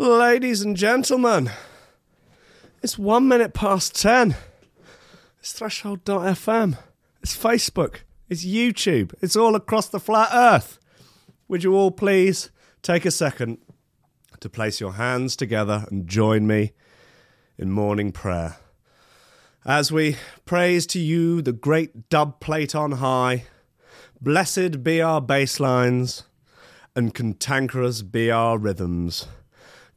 Ladies and gentlemen, it's one minute past ten. It's Threshold.fm. It's Facebook. It's YouTube. It's all across the flat earth. Would you all please take a second to place your hands together and join me in morning prayer? As we praise to you the great dub plate on high, blessed be our bass lines, and cantankerous be our rhythms.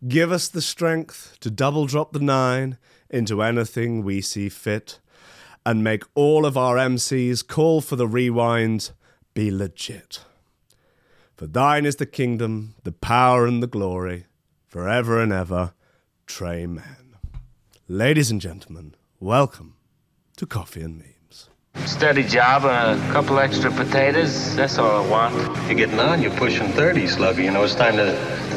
Give us the strength to double drop the nine into anything we see fit, and make all of our MCs call for the rewind be legit. For thine is the kingdom, the power, and the glory, forever and ever. Trey man. Ladies and gentlemen, welcome to Coffee and Memes. Steady job and a couple extra potatoes. That's all I want. You're getting on. You're pushing 30, Slugger. You know, it's time to, to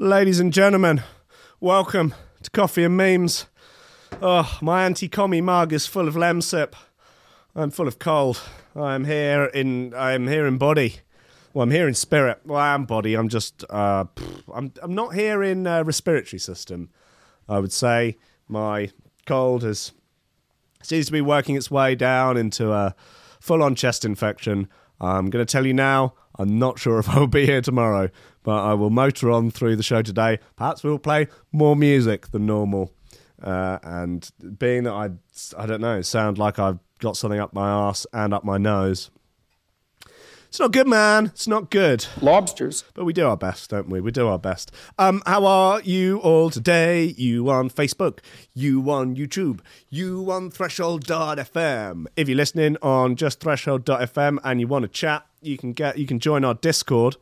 Ladies and gentlemen, welcome to Coffee and Memes. Oh, my anti-commie mug is full of lemsip. I'm full of cold. I'm here in I am here in body. Well, I'm here in spirit. Well, I am body. I'm just uh, I'm I'm not here in uh, respiratory system. I would say my cold has seems to be working its way down into a full-on chest infection. I'm going to tell you now. I'm not sure if I'll be here tomorrow, but I will motor on through the show today. Perhaps we'll play more music than normal. Uh, and being that I, I don't know, sound like I've got something up my ass and up my nose. It's not good, man. It's not good. Lobsters. But we do our best, don't we? We do our best. Um, how are you all today? You on Facebook, you on YouTube, you on Threshold.fm. If you're listening on just Threshold.fm and you want to chat, you can get you can join our Discord.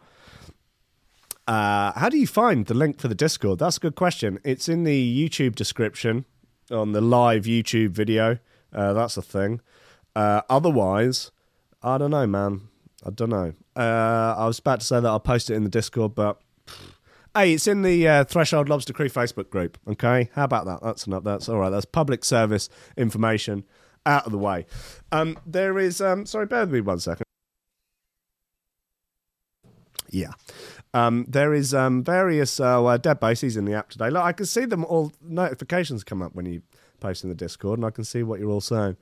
Uh, how do you find the link for the Discord? That's a good question. It's in the YouTube description on the live YouTube video. Uh, that's a thing. Uh, otherwise, I don't know, man. I don't know. Uh, I was about to say that I'll post it in the Discord, but hey, it's in the uh, Threshold Lobster Crew Facebook group. Okay, how about that? That's enough. That's all right. That's public service information out of the way. Um, there is. Um, sorry, bear with me one second. Yeah. Um, there is um, various uh, dead bases in the app today. Look, I can see them all. Notifications come up when you post in the Discord, and I can see what you're all saying.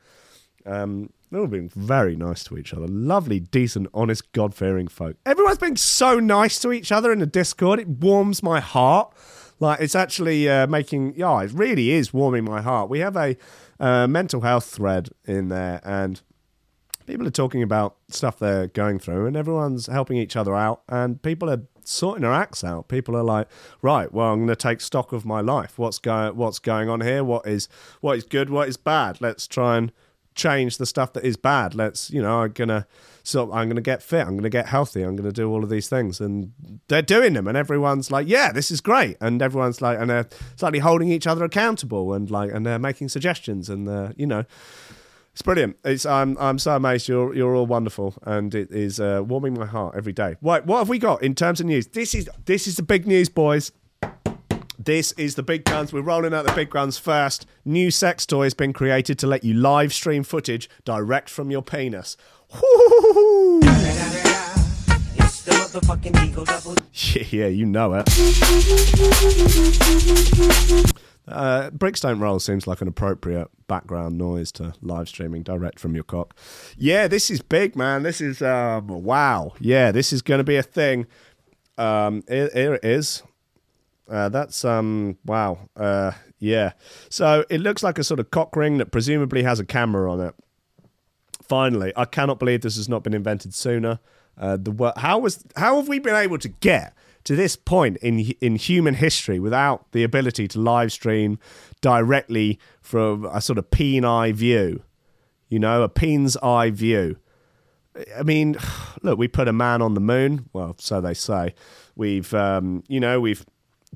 Um, they're all being very nice to each other. Lovely, decent, honest, God fearing folk. Everyone's being so nice to each other in the Discord. It warms my heart. Like it's actually uh, making, yeah, it really is warming my heart. We have a uh, mental health thread in there, and people are talking about stuff they're going through, and everyone's helping each other out, and people are sorting their acts out. People are like, right, well, I'm going to take stock of my life. What's going, what's going on here? What is, what is good? What is bad? Let's try and change the stuff that is bad. Let's, you know, I'm gonna, so I'm gonna get fit. I'm gonna get healthy. I'm gonna do all of these things, and they're doing them, and everyone's like, yeah, this is great, and everyone's like, and they're slightly holding each other accountable, and like, and they're making suggestions, and uh, you know. It's brilliant. It's I'm I'm so amazed. You're you're all wonderful, and it is uh, warming my heart every day. Right, what have we got in terms of news? This is this is the big news, boys. This is the big guns. We're rolling out the big guns first. New sex toy has been created to let you live stream footage direct from your penis. Yeah, yeah, you know it. Uh, bricks don't roll seems like an appropriate background noise to live streaming direct from your cock. Yeah, this is big, man. This is um, wow. Yeah, this is going to be a thing. Um, here, here it is. Uh, that's um wow. Uh, yeah. So it looks like a sort of cock ring that presumably has a camera on it. Finally, I cannot believe this has not been invented sooner. Uh, the how was how have we been able to get to this point in in human history without the ability to live stream directly from a sort of peen eye view? You know, a peen's eye view. I mean, look, we put a man on the moon. Well, so they say. We've, um, you know, we've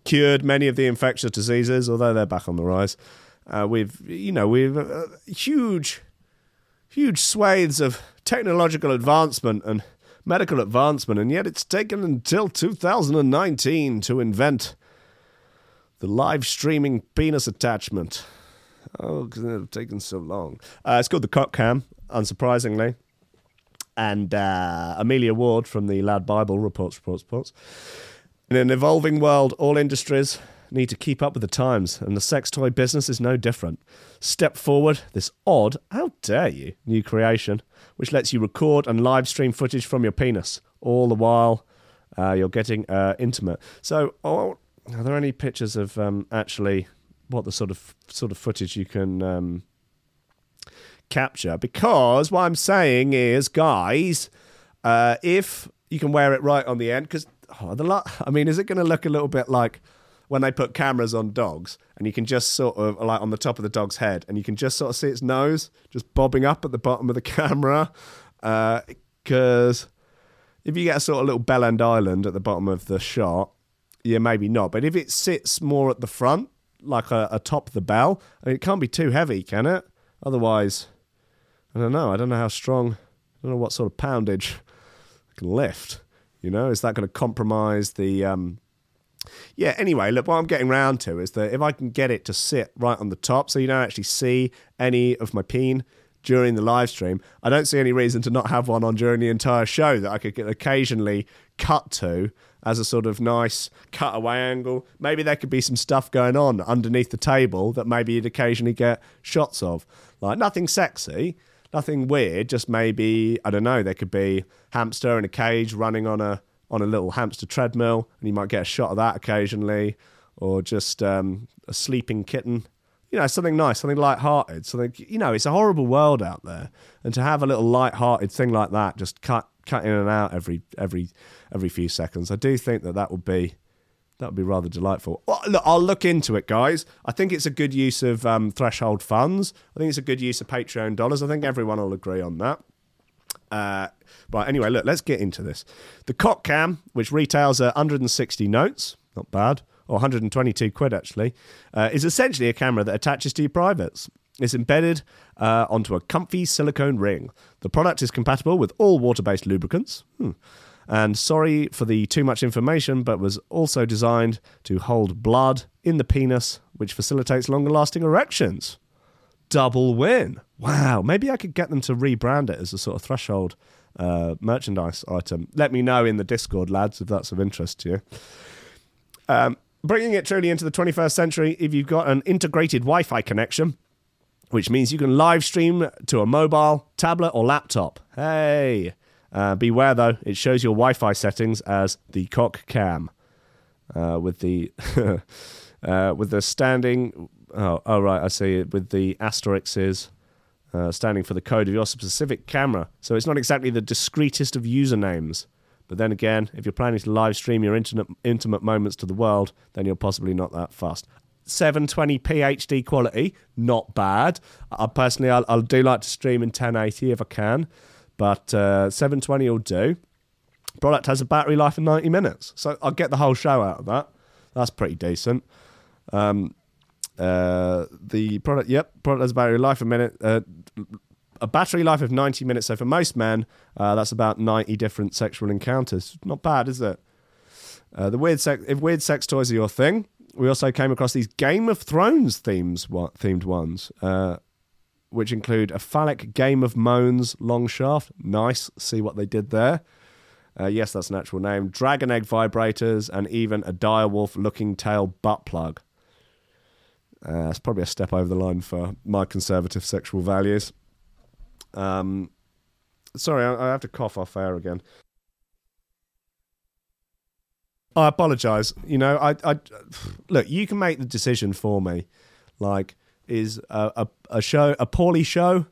cured many of the infectious diseases, although they're back on the rise. Uh, we've, you know, we've uh, huge, huge swathes of technological advancement and medical advancement, and yet it's taken until 2019 to invent the live streaming penis attachment. Oh, because it's taken so long. Uh, it's called the Cock Cam, unsurprisingly. And uh, Amelia Ward from the LADbible reports, reports, reports. In an evolving world, all industries need to keep up with the times, and the sex toy business is no different. Step forward this odd, how dare you, new creation, which lets you record and live stream footage from your penis, all the while uh, you're getting uh, intimate. So, oh, are there any pictures of um, actually what the sort of sort of footage you can um, capture? Because what I'm saying is, guys, uh, if you can wear it right on the end, because oh, the lot. I mean, is it going to look a little bit like? When they put cameras on dogs, and you can just sort of like on the top of the dog's head, and you can just sort of see its nose just bobbing up at the bottom of the camera, because uh, if you get a sort of little bell end island at the bottom of the shot, yeah, maybe not. But if it sits more at the front, like a, atop the bell, I mean, it can't be too heavy, can it? Otherwise, I don't know. I don't know how strong. I don't know what sort of poundage it can lift. You know, is that going to compromise the? Um... Yeah. Anyway, look, what I'm getting round to is that if I can get it to sit right on the top, so you don't actually see any of my peen during the live stream, I don't see any reason to not have one on during the entire show that I could get occasionally cut to as a sort of nice cutaway angle. Maybe there could be some stuff going on underneath the table that maybe you'd occasionally get shots of. Like nothing sexy, nothing weird, just maybe, I don't know, there could be hamster in a cage running on a on a little hamster treadmill, and you might get a shot of that occasionally, or just um, a sleeping kitten. You know, something nice, something light-hearted, something. You know, it's a horrible world out there, and to have a little light-hearted thing like that, just cut cut in and out every every every few seconds. I do think that that would be that would be rather delightful. Well, look, I'll look into it, guys. I think it's a good use of um, threshold funds. I think it's a good use of Patreon dollars. I think everyone will agree on that. Uh, right, anyway, look, let's get into this. The Cock Cam, which retails at 160 notes, not bad, or 122 quid actually, uh, is essentially a camera that attaches to your privates. It's embedded uh, onto a comfy silicone ring. The product is compatible with all water based lubricants. Hmm. And sorry for the too much information, but was also designed to hold blood in the penis, which facilitates longer lasting erections. Double win. Wow. Maybe I could get them to rebrand it as a sort of threshold uh, merchandise item. Let me know in the Discord, lads, if that's of interest to you. Um, bringing it truly into the 21st century, if you've got an integrated Wi Fi connection, which means you can live stream to a mobile, tablet, or laptop. Hey! Uh, beware though, it shows your Wi Fi settings as the cock cam. Uh, with the uh, with the standing oh, oh right I see it with the asterisks uh, standing for the code of your specific camera. So it's not exactly the discreetest of usernames. But then again if you're planning to live stream your intimate, intimate moments to the world then you're possibly not that fast. 720p HD quality not bad. I personally I'll, I'll do like to stream in 1080 if I can but uh, 720 will do. Product has a battery life of 90 minutes, so I'll get the whole show out of that. That's pretty decent. Um, uh, the product, yep, product has a battery life of a minute, uh, a battery life of 90 minutes. So for most men, uh, that's about 90 different sexual encounters. Not bad, is it? Uh, the weird sex, if weird sex toys are your thing, we also came across these Game of Thrones themes, themed ones. Which include a phallic game of moans long shaft. Nice. See what they did there. Uh, yes, that's an actual name. Dragon egg vibrators and even a direwolf looking tail butt plug. Uh, probably a step over the line for my conservative sexual values. Um, sorry, I, I have to cough off air again. I apologize. You know, I, I look. You can make the decision for me. Like, is a, a, a show, a poorly show,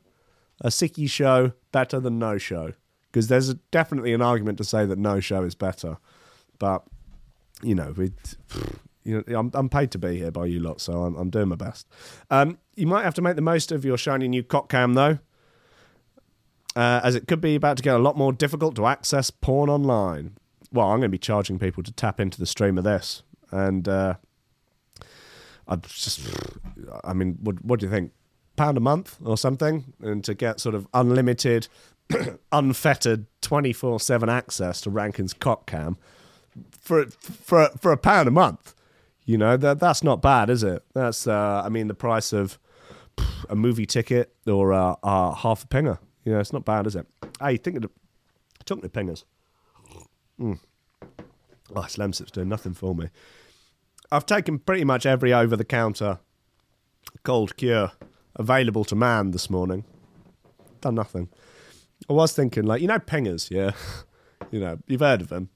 a sicky show better than no show? Because there's a, definitely an argument to say that no show is better, but you know, we, you know, I'm, I'm paid to be here by you lot, so I'm, I'm doing my best. Um, you might have to make the most of your shiny new cock cam though. uh, as it could be about to get a lot more difficult to access porn online. Well, I'm going to be charging people to tap into the stream of this, and uh, I just, I mean, what, what do you think? Pound a month or something, and to get sort of unlimited, unfettered, twenty four seven access to Rankin's cock cam for for for a pound a month. You know that that's not bad, is it? That's uh, I mean the price of a movie ticket or uh, uh, half a pinger. You know, it's not bad, is it? Hey, think of the took the pingers. Mm. Oh, Lemsip's doing nothing for me. I've taken pretty much every over the counter cold cure available to man this morning. Done nothing. I was thinking, like, you know, pingers, yeah? you know, you've heard of them.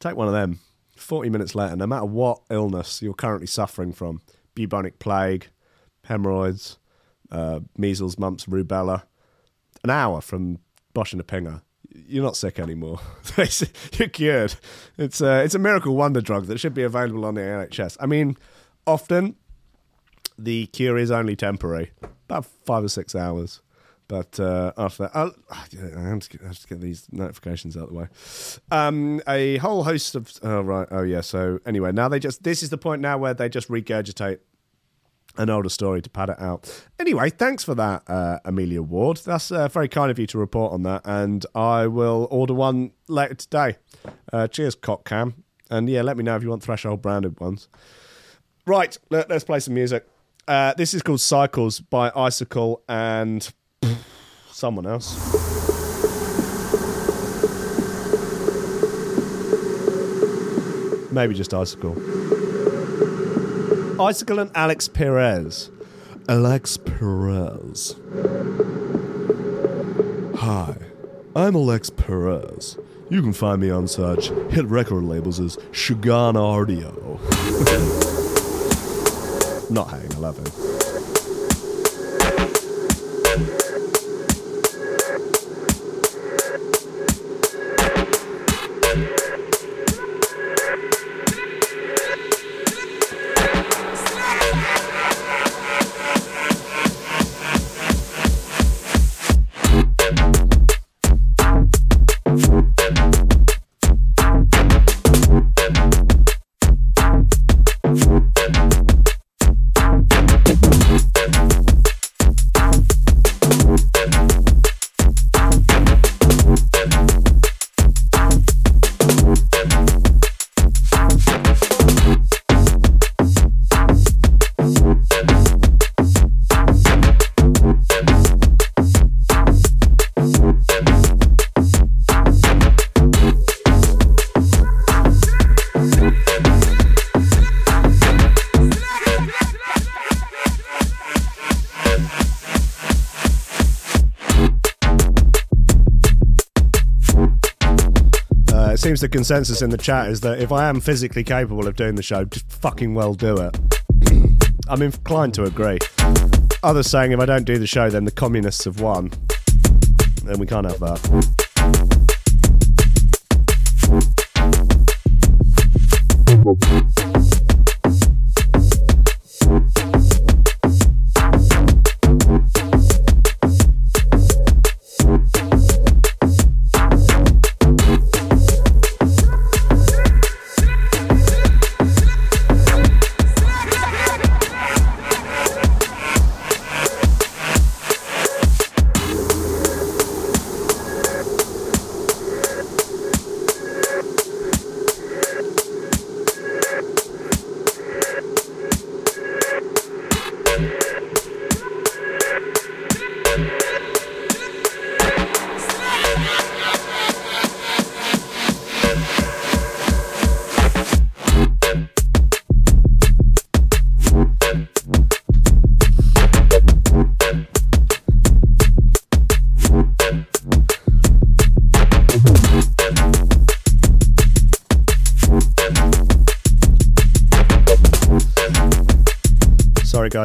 Take one of them. 40 minutes later, no matter what illness you're currently suffering from bubonic plague, hemorrhoids, uh, measles, mumps, rubella an hour from boshing a pinger, you're not sick anymore. you're cured. It's a, it's a miracle wonder drug that should be available on the NHS. I mean, often the cure is only temporary, about five or six hours. But uh, after that, I'll, I have, to get, I have to get these notifications out of the way. Um, a whole host of oh right, oh yeah. So anyway, now they just this is the point now where they just regurgitate an older story to pad it out. Anyway, thanks for that, uh, Amelia Ward. That's uh, very kind of you to report on that, and I will order one later today. Uh, cheers, Cockcam, and yeah, let me know if you want threshold branded ones. Right, let, us play some music. Uh, this is called Cycles by Icicle and someone else. Maybe just Icicle. Icicle and Alex Perez. Alex Perez. Hi, I'm Alex Perez. You can find me on such hit record labels as Shogun Audio. Not hang, I seems the consensus in the chat is that if I am physically capable of doing the show, just fucking well do it. I'm inclined to agree. Others saying if I don't do the show, then the communists have won. And we can't have that.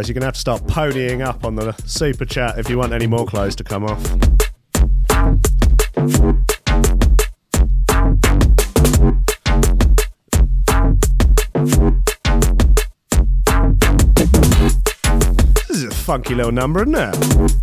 Guys. You're going to have to start ponying up on the super chat if you want any more clothes to come off. This is a funky little number, isn't it?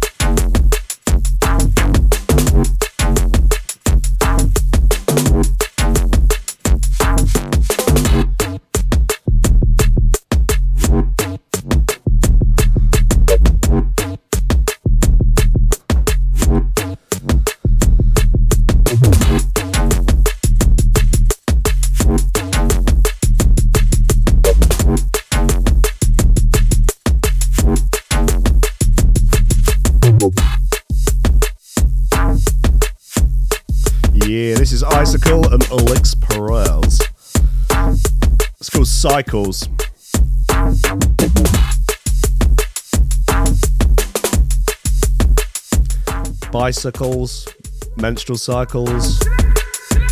Bicycles, menstrual cycles.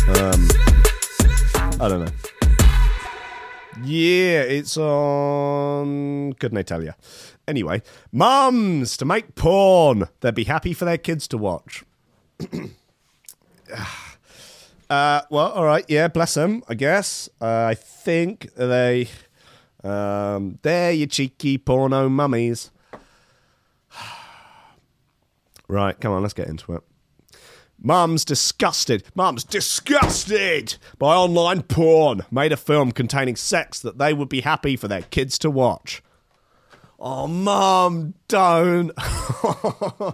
Um, I don't know. Yeah, it's on. Couldn't I tell you? Anyway, mums to make porn. They'd be happy for their kids to watch. uh, well, all right, yeah, bless them. I guess. Uh, I think they. Um, they're your cheeky porno mummies. Right, come on, let's get into it. Mum's disgusted. Mum's disgusted by online porn. Made a film containing sex that they would be happy for their kids to watch. Oh, Mum, don't. Oh,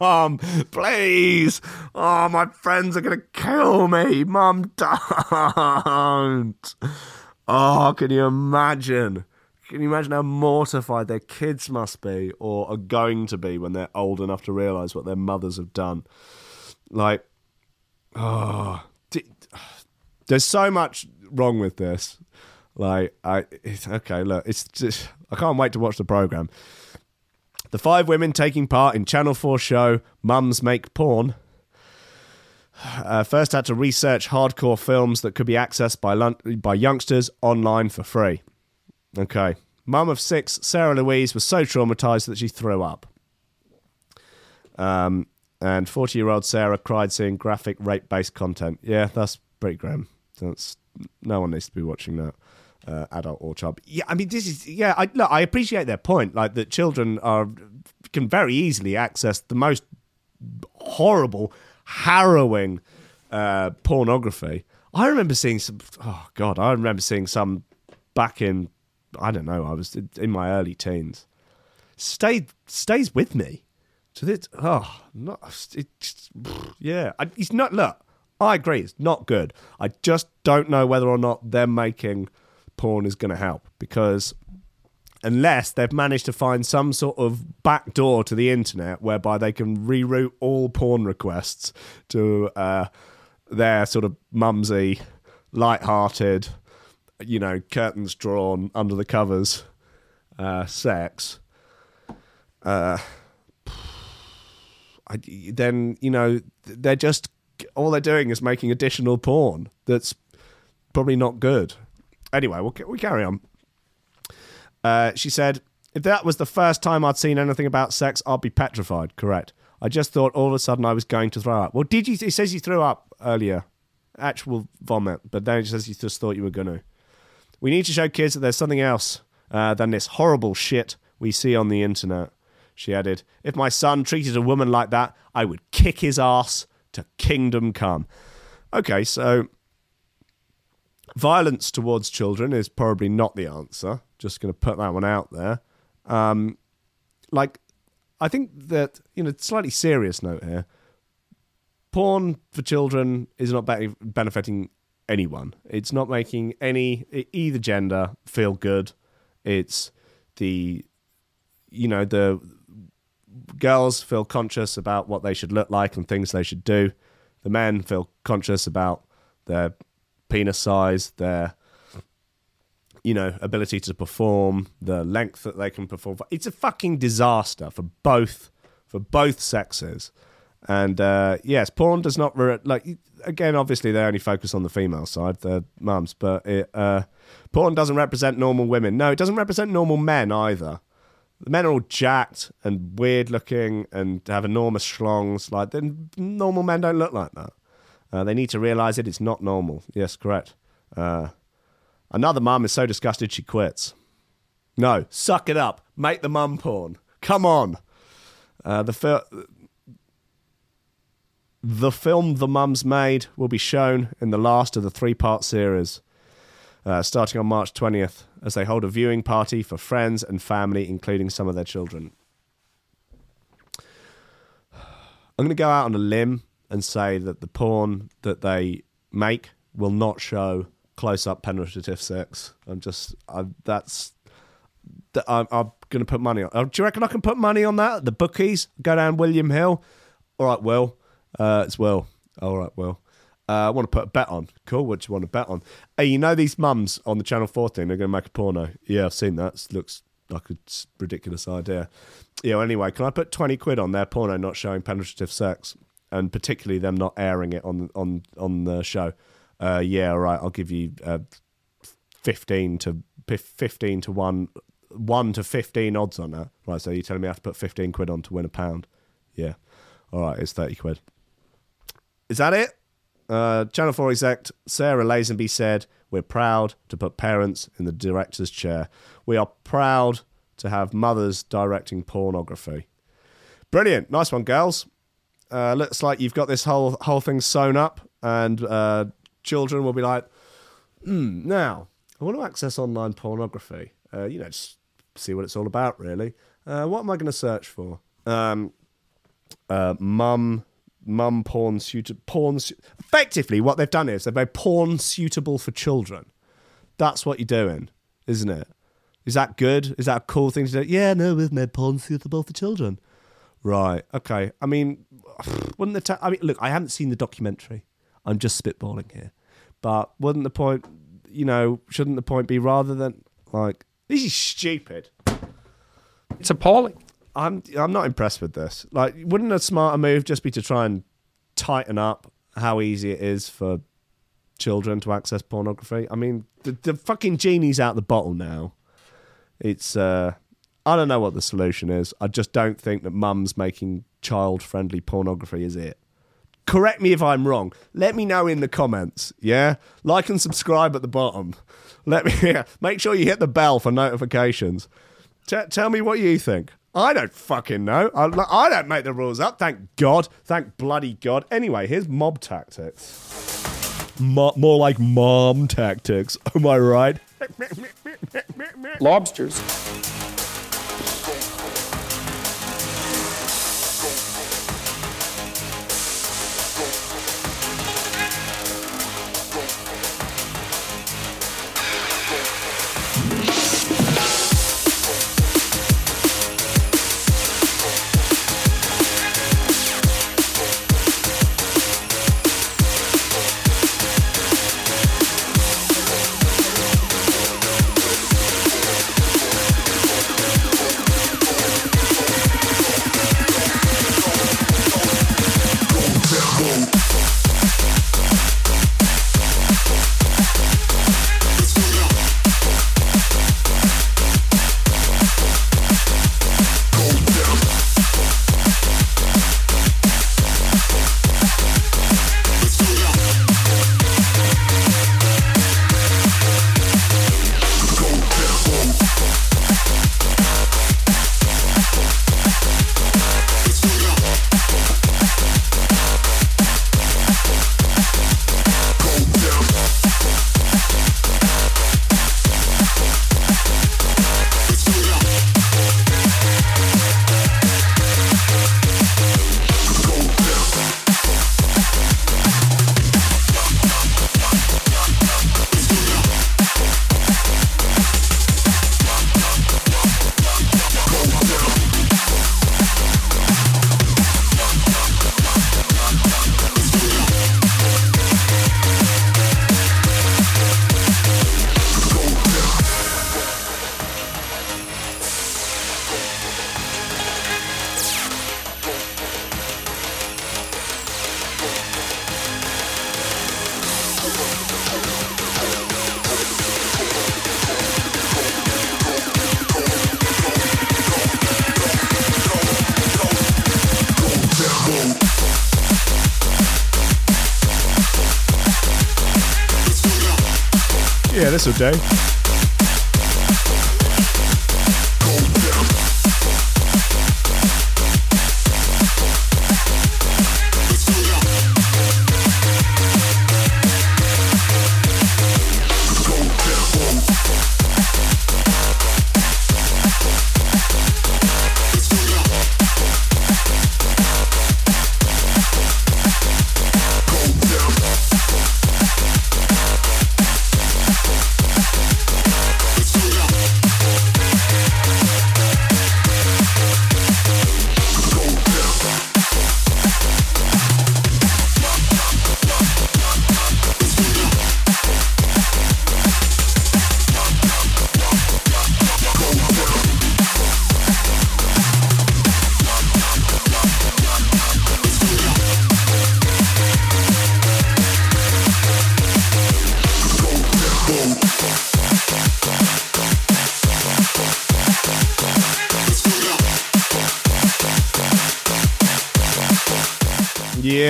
Mum, please. Oh, my friends are going to kill me. Mum, don't. Oh, can you imagine? Can you imagine how mortified their kids must be or are going to be when they're old enough to realise what their mothers have done? Like, oh, there's so much wrong with this. Like, I okay, look, it's just I can't wait to watch the program. The five women taking part in Channel 4 show Mums Make Porn uh, first had to research hardcore films that could be accessed by by youngsters online for free. Okay, mum of six, Sarah Louise, was so traumatized that she threw up. Um, and 40 year old Sarah cried seeing graphic rape based content. Yeah, that's pretty grim. That's no one needs to be watching that. Uh, adult or child. Yeah, I mean, this is yeah. I look, I appreciate their point, like that children are can very easily access the most horrible, harrowing uh, pornography. I remember seeing some. Oh God, I remember seeing some back in. I don't know. I was in my early teens. Stayed stays with me. So this, oh, not it. Just, yeah, it's not. Look, I agree. It's not good. I just don't know whether or not they're making porn is going to help because unless they've managed to find some sort of back door to the internet whereby they can reroute all porn requests to uh, their sort of mumsy, light-hearted, you know, curtains drawn under the covers uh, sex. Uh, I, then you know they're just all they're doing is making additional porn that's probably not good. Anyway, we'll, we carry on. Uh, she said, "If that was the first time I'd seen anything about sex, I'd be petrified." Correct. I just thought all of a sudden I was going to throw up. Well, did you? He says you threw up earlier, actual vomit, but then he says you just thought you were going to. We need to show kids that there's something else uh, than this horrible shit we see on the internet. She added, If my son treated a woman like that, I would kick his ass to kingdom come. Okay, so violence towards children is probably not the answer. Just going to put that one out there. Um, like, I think that, you know, slightly serious note here porn for children is not benefiting anyone. It's not making any, either gender, feel good. It's the, you know, the girls feel conscious about what they should look like and things they should do. The men feel conscious about their penis size, their you know ability to perform, the length that they can perform. It's a fucking disaster for both for both sexes. And uh, yes, porn does not re- like again. Obviously, they only focus on the female side, the mums, but it, uh, porn doesn't represent normal women. No, it doesn't represent normal men either. The men are all jacked and weird looking and have enormous schlongs. Like, then normal men don't look like that. Uh, they need to realize it. It's not normal. Yes, correct. Uh, another mum is so disgusted she quits. No, suck it up. Make the mum porn. Come on. Uh, the fil- the film the mums made will be shown in the last of the three part series uh, starting on March 20th, as they hold a viewing party for friends and family, including some of their children. I'm going to go out on a limb and say that the porn that they make will not show close up penetrative sex. I'm just, I, that's, I'm, I'm going to put money on. Uh, do you reckon I can put money on that? The bookies go down William Hill. All right, Will. Uh, Will. All right, well. Uh, I want to put a bet on. Cool. What do you want to bet on? Hey, you know these mums on the Channel 14? They're going to make a porno. Yeah, I've seen that. It looks like a ridiculous idea. Yeah, well, anyway, can I put 20 quid on their porno not showing penetrative sex? And particularly them not airing it on on on the show. Uh, yeah, all right, I'll give you uh, 15 to 15 to 1 1 to 15 odds on that. Right, so you're telling me I have to put 15 quid on to win a pound? Yeah. All right, it's 30 quid. Is that it? Uh, Channel 4 exec Sarah Lazenby said, We're proud to put parents in the director's chair. We are proud to have mothers directing pornography. Brilliant. Nice one, girls. Uh, looks like you've got this whole whole thing sewn up, and uh, children will be like, hmm, now, I want to access online pornography. Uh, you know, just see what it's all about, really. Uh, what am I going to search for? Um, uh, mum, mum porn suitable. Porn su- effectively, what they've done is they've made porn suitable for children. That's what you're doing, isn't it? Is that good? Is that a cool thing to do? Yeah, no, we've made porn suitable for children. Right. Okay. I mean, wouldn't the ta- I mean, look, I haven't seen the documentary. I'm just spitballing here, but wouldn't the point, you know, shouldn't the point be rather than like this is stupid. It's appalling. I'm I'm not impressed with this. Like, wouldn't a smarter move just be to try and tighten up how easy it is for children to access pornography? I mean, the, the fucking genie's out the bottle now. It's uh, I don't know what the solution is. I just don't think that mums making child-friendly pornography is it. Correct me if I'm wrong. Let me know in the comments. Yeah, like and subscribe at the bottom. Let me yeah, make sure you hit the bell for notifications. T- tell me what you think. I don't fucking know. I, I don't make the rules up. Thank God. Thank bloody God. Anyway, here's mob tactics. Mo- more like mom tactics. Am I right? Lobsters. Yeah, this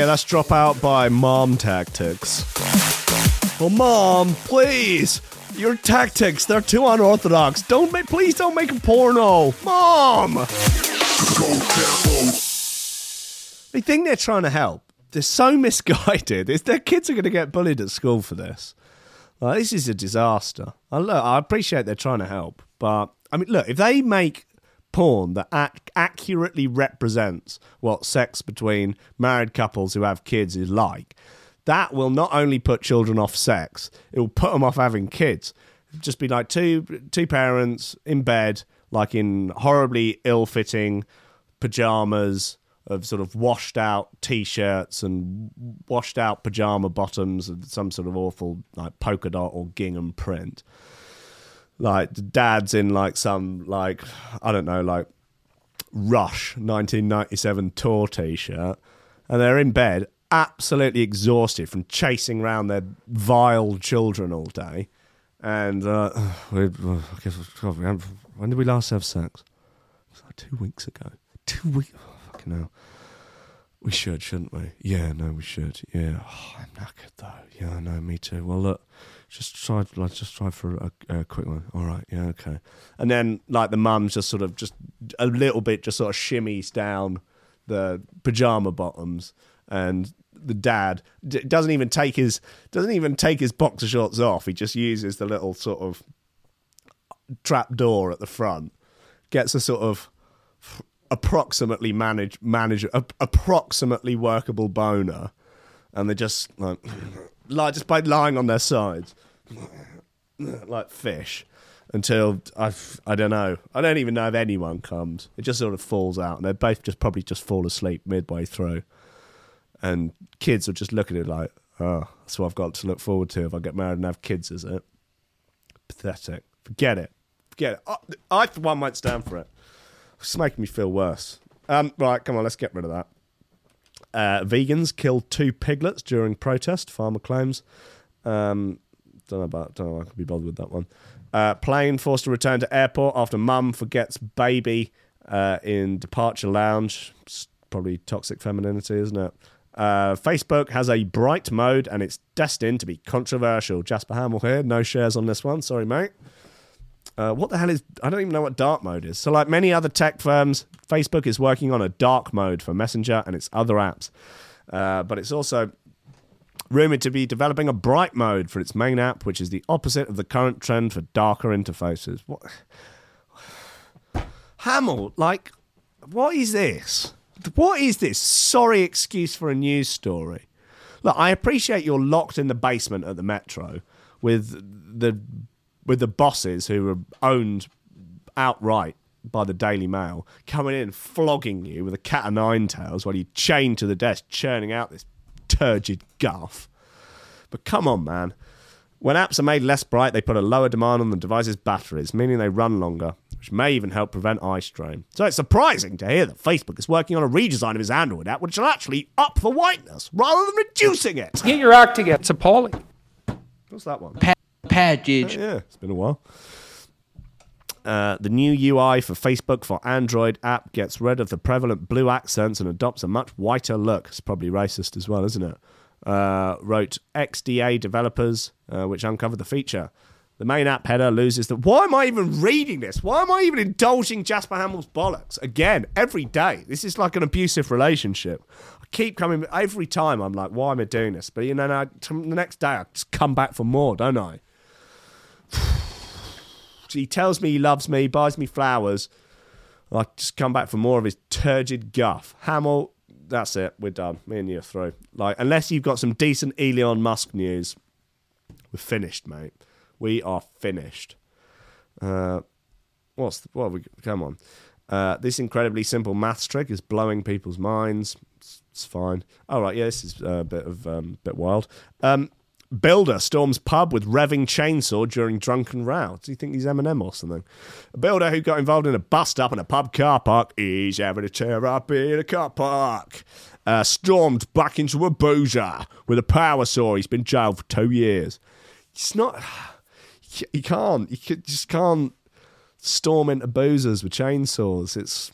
Yeah, that's drop out by mom tactics. Oh, mom, please. Your tactics, they're too unorthodox. Don't make, please don't make a porno. Mom! They think they're trying to help. They're so misguided. Their kids are going to get bullied at school for this. Like, this is a disaster. I, look, I appreciate they're trying to help, but I mean, look, if they make porn that ac- accurately represents what sex between married couples who have kids is like, that will not only put children off sex, it will put them off having kids. Just be like two two parents in bed, like in horribly ill-fitting pajamas of sort of washed out t-shirts and washed out pajama bottoms and some sort of awful like polka dot or gingham print like dad's in like some like i don't know like rush 1997 tour t-shirt and they're in bed absolutely exhausted from chasing around their vile children all day and uh, we, I guess, when did we last have sex like two weeks ago two weeks oh, fucking hell we should, shouldn't we? Yeah, no, we should. Yeah, oh, I'm knackered though. Yeah, I know, me too. Well, look, just try, like, just try for a, a quick one. All right, yeah, okay. And then, like, the mum's just sort of, just a little bit, just sort of shimmies down the pajama bottoms, and the dad d- doesn't even take his doesn't even take his boxer shorts off. He just uses the little sort of trap door at the front, gets a sort of approximately manage manage a, approximately workable boner, and they just like like just by lying on their sides like fish until I I don't know I don't even know if anyone comes. It just sort of falls out, and they both just probably just fall asleep midway through, and kids will just look at it like, oh, that's what I've got to look forward to if I get married and have kids, is it? Pathetic. Forget it. Forget it. I, I for one might stand for it. It's making me feel worse. Um, right, come on, let's get rid of that. Uh, vegans killed two piglets during protest. Farmer claims. Um, don't know about. Don't know. I could be bothered with that one. Uh, plane forced to return to airport after mum forgets baby uh, in departure lounge. It's probably toxic femininity, isn't it? Uh, Facebook has a bright mode and it's destined to be controversial. Jasper Hamill here. No shares on this one. Sorry, mate. Uh, what the hell is? I don't even know what dark mode is. So, like many other tech firms, Facebook is working on a dark mode for Messenger and its other apps. Uh, but it's also rumored to be developing a bright mode for its main app, which is the opposite of the current trend for darker interfaces. What? Hamill, like, what is this? What is this? Sorry excuse for a news story. Look, I appreciate you're locked in the basement at the Metro with the with the bosses who are owned outright by the Daily Mail coming in flogging you with a cat o' nine tails while you chained to the desk churning out this turgid guff. But come on, man. When apps are made less bright, they put a lower demand on the device's batteries, meaning they run longer, which may even help prevent eye strain. So it's surprising to hear that Facebook is working on a redesign of its Android app, which will actually up the whiteness rather than reducing it. Get your act together. It's appalling. What's that one? Package. Yeah, it's been a while. Uh, the new UI for Facebook for Android app gets rid of the prevalent blue accents and adopts a much whiter look. It's probably racist as well, isn't it? Uh, wrote XDA developers, uh, which uncovered the feature. The main app header loses the. Why am I even reading this? Why am I even indulging Jasper Hamill's bollocks again every day? This is like an abusive relationship. I keep coming every time. I'm like, why am I doing this? But you know, the next day I just come back for more, don't I? he tells me he loves me, buys me flowers. I just come back for more of his turgid guff. Hamill, that's it. We're done. Me and you are through. Like, unless you've got some decent Elon Musk news, we're finished, mate. We are finished. Uh, what's the, what? We come on. Uh, this incredibly simple maths trick is blowing people's minds. It's, it's fine. All right, yeah, this is a bit of um, bit wild. Um, Builder storms pub with revving chainsaw during drunken row. Do you think he's Eminem or something? A builder who got involved in a bust up in a pub car park. He's having a tear up in a car park. Uh, stormed back into a boozer with a power saw. He's been jailed for two years. It's not. You can't. You just can't storm into boozers with chainsaws. It's.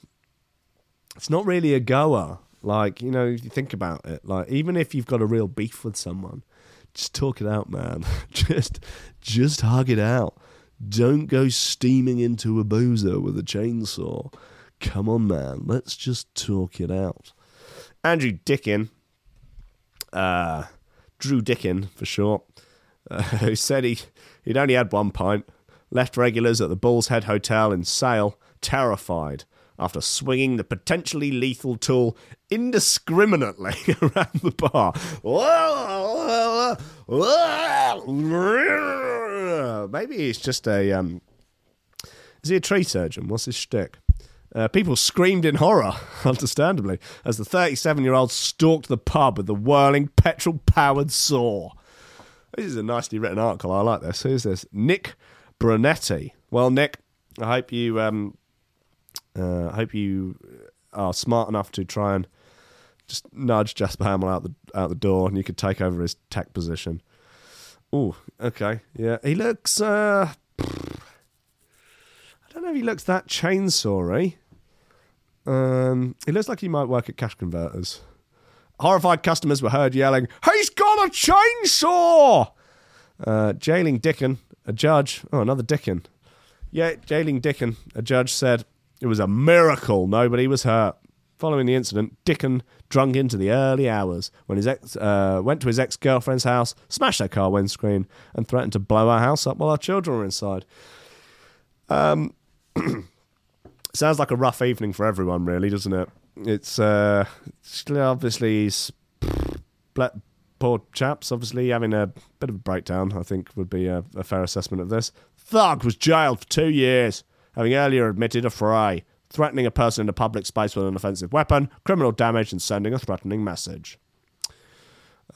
It's not really a goer. Like, you know, if you think about it, like even if you've got a real beef with someone, just talk it out, man. just just hug it out. Don't go steaming into a boozer with a chainsaw. Come on, man. Let's just talk it out. Andrew Dickin, uh, Drew Dickin for short, uh, who said he, he'd only had one pint, left regulars at the Bull's Head Hotel in Sale terrified after swinging the potentially lethal tool indiscriminately around the bar. Maybe he's just a. Um, is he a tree surgeon? What's his shtick? Uh, people screamed in horror, understandably, as the 37 year old stalked the pub with the whirling petrol powered saw. This is a nicely written article. I like this. Who's this? Nick Brunetti. Well, Nick, I hope you um, uh, I hope you are smart enough to try and just nudge Jasper Hamill out the out the door, and you could take over his tech position. Oh, okay, yeah. He looks. Uh, I don't know if he looks that chainsawy. Um, he looks like he might work at cash converters. Horrified customers were heard yelling, "He's got a chainsaw!" Uh, jailing Dickon, a judge. Oh, another Dickon. Yeah, jailing Dickon, a judge said it was a miracle nobody was hurt. Following the incident, Dickon drunk into the early hours when his ex uh, went to his ex girlfriend's house, smashed her car windscreen, and threatened to blow our house up while our children were inside. Um, sounds like a rough evening for everyone, really, doesn't it? It's uh, obviously he's poor chaps. Obviously having a bit of a breakdown. I think would be a, a fair assessment of this. Thug was jailed for two years having earlier admitted a fray, threatening a person in a public space with an offensive weapon, criminal damage, and sending a threatening message.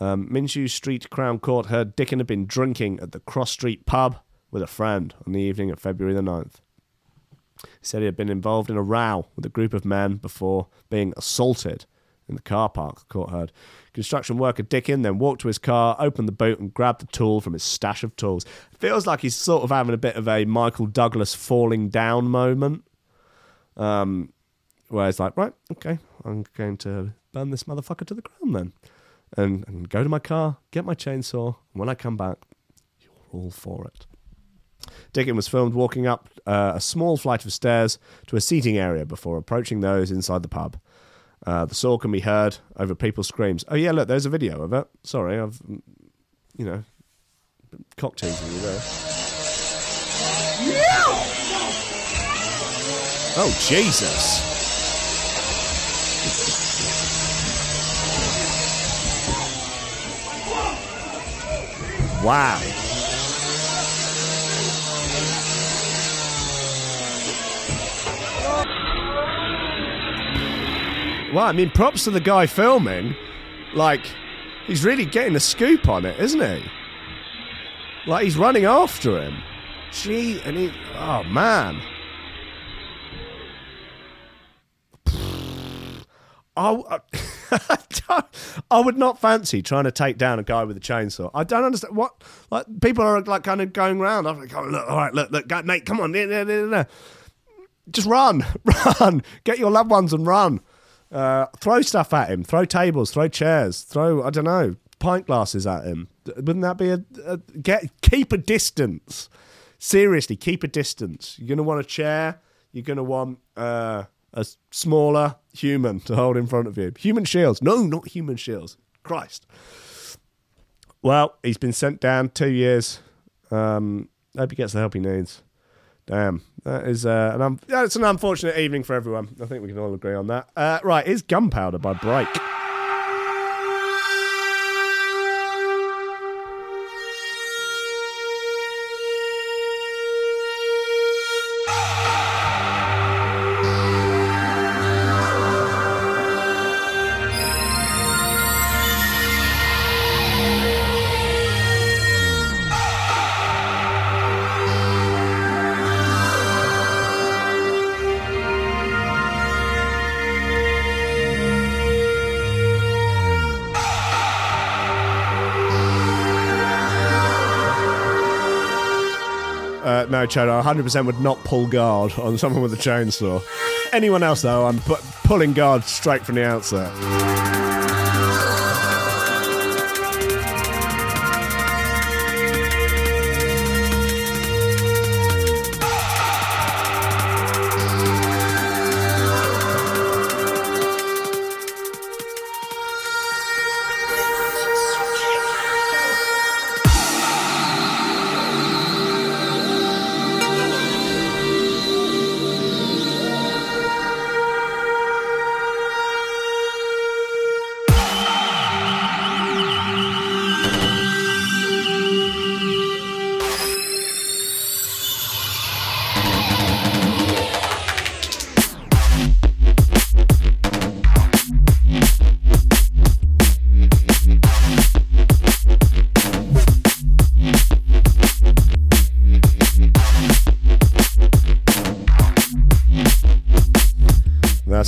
Um, Minshull Street Crown Court heard Dickon had been drinking at the Cross Street pub with a friend on the evening of February the 9th. He said he had been involved in a row with a group of men before being assaulted in the car park, court heard. Construction worker Dickon then walked to his car, opened the boot, and grabbed the tool from his stash of tools. Feels like he's sort of having a bit of a Michael Douglas falling down moment. Um, where it's like, right, okay, I'm going to burn this motherfucker to the ground then. And, and go to my car, get my chainsaw, and when I come back, you're all for it. Dickon was filmed walking up uh, a small flight of stairs to a seating area before approaching those inside the pub. Uh, the saw can be heard over people's screams. Oh yeah, look, there's a video of it. Sorry, I've you know cocktails you there. Oh Jesus! Wow. Well, I mean, props to the guy filming. Like, he's really getting a scoop on it, isn't he? Like, he's running after him. Gee, and he. Oh, man. I, I would not fancy trying to take down a guy with a chainsaw. I don't understand what like people are like kind of going around. I'm like, oh, look, all right, look, look, mate, come on, just run, run, get your loved ones and run. Uh, throw stuff at him. Throw tables. Throw chairs. Throw I don't know pint glasses at him. Wouldn't that be a, a get keep a distance? Seriously, keep a distance. You're gonna want a chair. You're gonna want uh, a smaller human to hold in front of you. Human shields. No, not human shields. Christ. Well, he's been sent down two years. Um, hope he gets the help he needs. Damn, that is uh, an un- that's an unfortunate evening for everyone. I think we can all agree on that. Uh, right, is Gunpowder by Break. No, Chodo, 100% would not pull guard on someone with a chainsaw. Anyone else, though, I'm pu- pulling guard straight from the outset.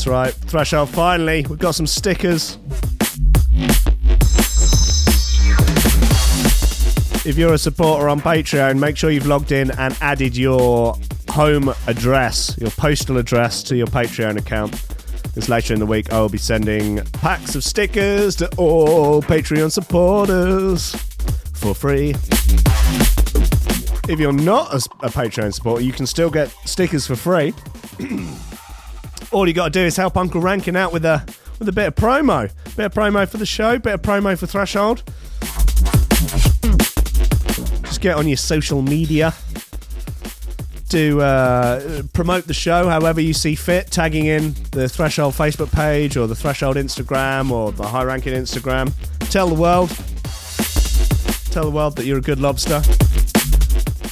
Right. Threshold, finally, we've got some stickers. If you're a supporter on Patreon, make sure you've logged in and added your home address, your postal address to your Patreon account. Because later in the week, I will be sending packs of stickers to all Patreon supporters for free. If you're not a, a Patreon supporter, you can still get stickers for free. all you got to do is help Uncle Rankin out with a with a bit of promo, bit of promo for the show, bit of promo for Threshold. Just get on your social media to uh, promote the show however you see fit, tagging in the Threshold Facebook page or the Threshold Instagram or the High Ranking Instagram. Tell the world, tell the world that you're a good lobster.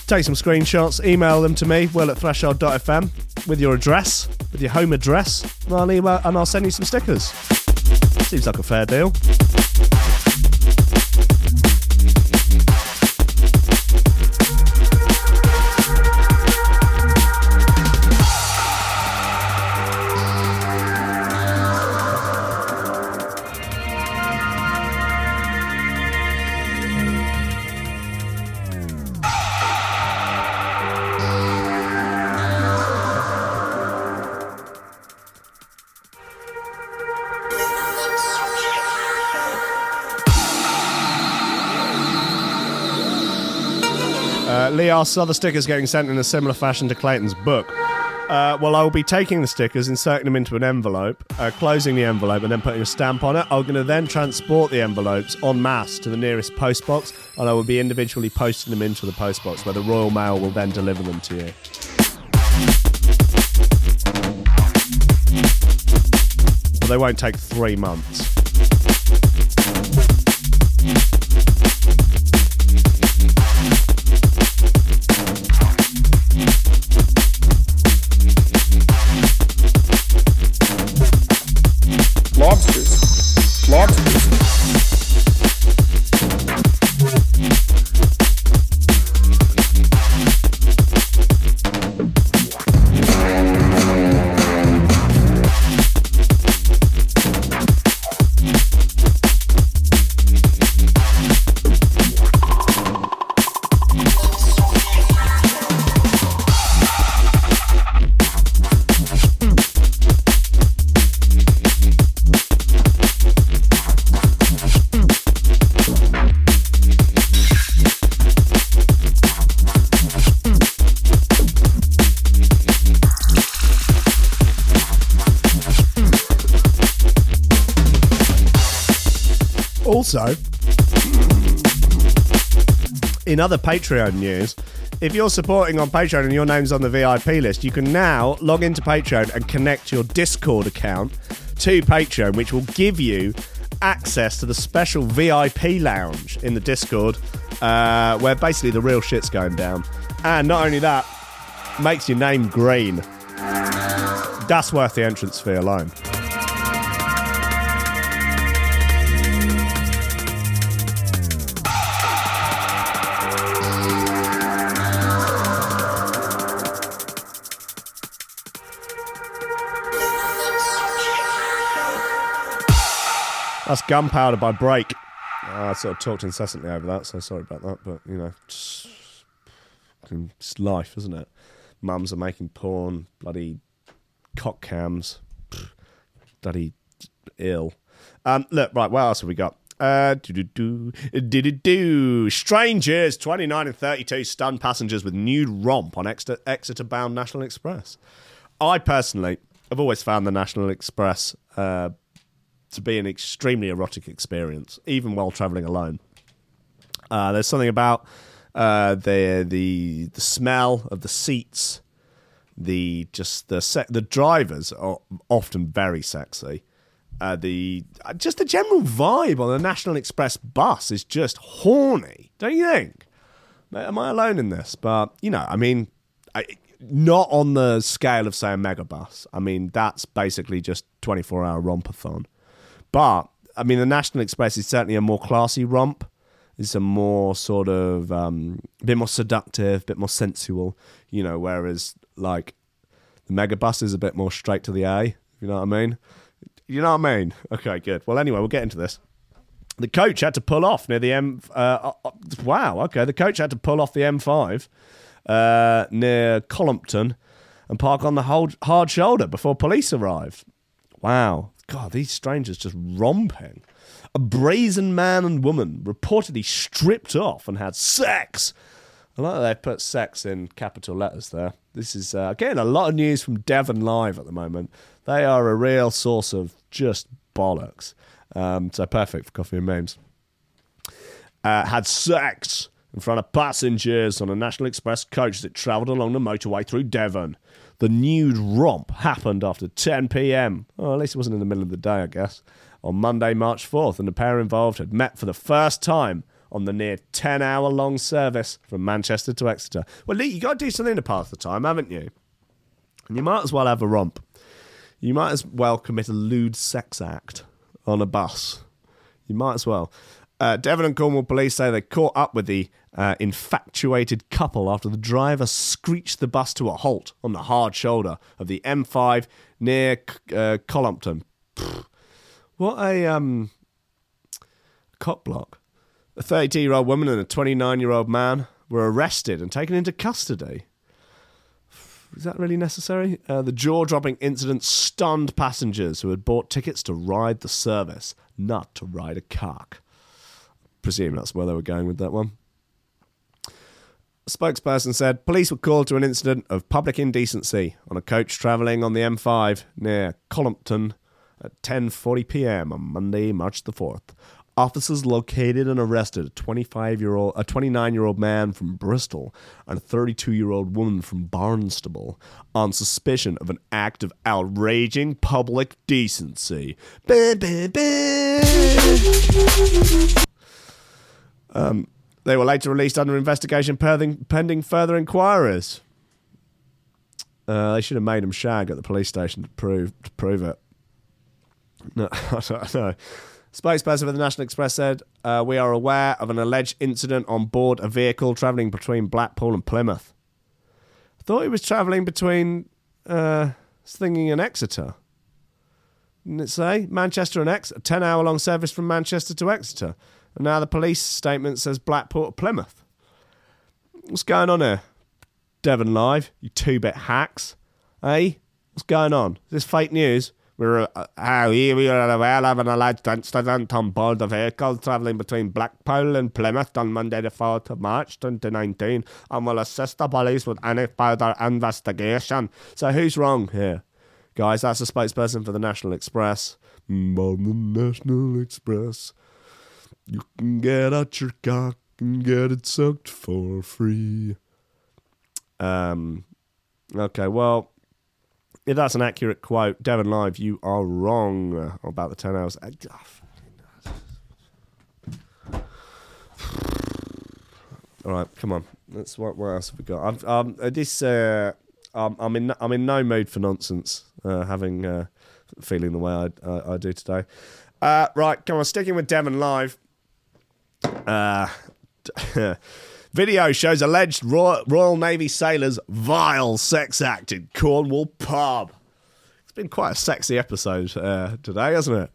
Take some screenshots, email them to me, will at threshold.fm with your address, with your home address, and I'll, email, and I'll send you some stickers. Seems like a fair deal. Are the stickers getting sent in a similar fashion to Clayton's book? Uh, well, I will be taking the stickers, inserting them into an envelope, uh, closing the envelope, and then putting a stamp on it. I'm going to then transport the envelopes en masse to the nearest post box, and I will be individually posting them into the post box, where the Royal Mail will then deliver them to you. But they won't take three months. Also, in other Patreon news, if you're supporting on Patreon and your name's on the VIP list, you can now log into Patreon and connect your Discord account to Patreon, which will give you access to the special VIP lounge in the Discord, uh, where basically the real shit's going down. And not only that, makes your name green. That's worth the entrance fee alone. That's Gunpowder by Break. Uh, I sort of talked incessantly over that, so sorry about that. But, you know, It's life, isn't it? Mums are making porn, bloody cock cams, bloody ill. Um, look, right, what else have we got? Uh, do do do do do do. Strangers, twenty nine and thirty two stun passengers with nude romp on Exeter, Exeter bound National Express. I personally have always found the National Express uh, to be an extremely erotic experience, even while travelling alone. Uh, there's something about uh, the the the smell of the seats, the just the se- the drivers are often very sexy. Uh, the uh, just the general vibe on the National Express bus is just horny, don't you think? Am I alone in this? But you know, I mean, I, not on the scale of say a megabus. I mean, that's basically just twenty four hour rompathon. But I mean, the National Express is certainly a more classy romp. It's a more sort of um, a bit more seductive, a bit more sensual, you know. Whereas like the megabus is a bit more straight to the A. You know what I mean? You know what I mean? Okay, good. Well, anyway, we'll get into this. The coach had to pull off near the M. Uh, uh, wow. Okay, the coach had to pull off the M5 uh, near Cullompton and park on the hard shoulder before police arrived. Wow. God, these strangers just romping. A brazen man and woman reportedly stripped off and had sex. I like that they put sex in capital letters there. This is, uh, again, a lot of news from Devon Live at the moment. They are a real source of just bollocks. Um, so perfect for coffee and memes. Uh, had sex in front of passengers on a National Express coach that travelled along the motorway through Devon. The nude romp happened after 10 p.m. At least it wasn't in the middle of the day, I guess. On Monday, March 4th, and the pair involved had met for the first time on the near 10 hour long service from Manchester to Exeter. Well, Lee, you got to do something to pass the time, haven't you? And you might as well have a romp. You might as well commit a lewd sex act on a bus. You might as well. Uh, Devon and Cornwall police say they caught up with the uh, infatuated couple after the driver screeched the bus to a halt on the hard shoulder of the M5 near uh. Pfft. What a um, cop block. A 32 year old woman and a 29 year old man were arrested and taken into custody. Is that really necessary? Uh, the jaw dropping incident stunned passengers who had bought tickets to ride the service, not to ride a cock. Presume that's where they were going with that one. A spokesperson said police were called to an incident of public indecency on a coach travelling on the M5 near Cullompton at 10:40 p.m. on Monday, March the 4th. Officers located and arrested a 25 year old, a 29 year old man from Bristol and a 32 year old woman from Barnstaple on suspicion of an act of outraging public decency. Bah, bah, bah. Um, they were later released under investigation pending, further inquiries. Uh, they should have made him shag at the police station to prove to prove it. No, I don't know. Spokesperson for the National Express said, uh, "We are aware of an alleged incident on board a vehicle travelling between Blackpool and Plymouth." I thought he was travelling between uh, Stinging and Exeter. Didn't it say Manchester and Exeter? A ten-hour-long service from Manchester to Exeter, and now the police statement says Blackpool to Plymouth. What's going on here? Devon Live, you two-bit hacks, hey? What's going on? Is this fake news? We're uh, uh, we we are aware of an alleged incident on board a vehicle travelling between Blackpool and Plymouth on Monday, the 4th of March 2019, and will assist the police with any further investigation. So, who's wrong here? Guys, that's a spokesperson for the National Express. Mm, On the National Express, you can get out your cock and get it sucked for free. Um, okay, well, if that's an accurate quote, Devon Live, you are wrong about the 10 hours. All right, come on. Let's what, what else have we got? I've, um, uh, this uh, um, I'm in I'm in no mood for nonsense. Uh, having uh, feeling the way I I, I do today. Uh, right, come on. Sticking with Devon Live. Uh, video shows alleged Royal, Royal Navy sailors vile sex act in Cornwall pub. It's been quite a sexy episode uh, today, hasn't it?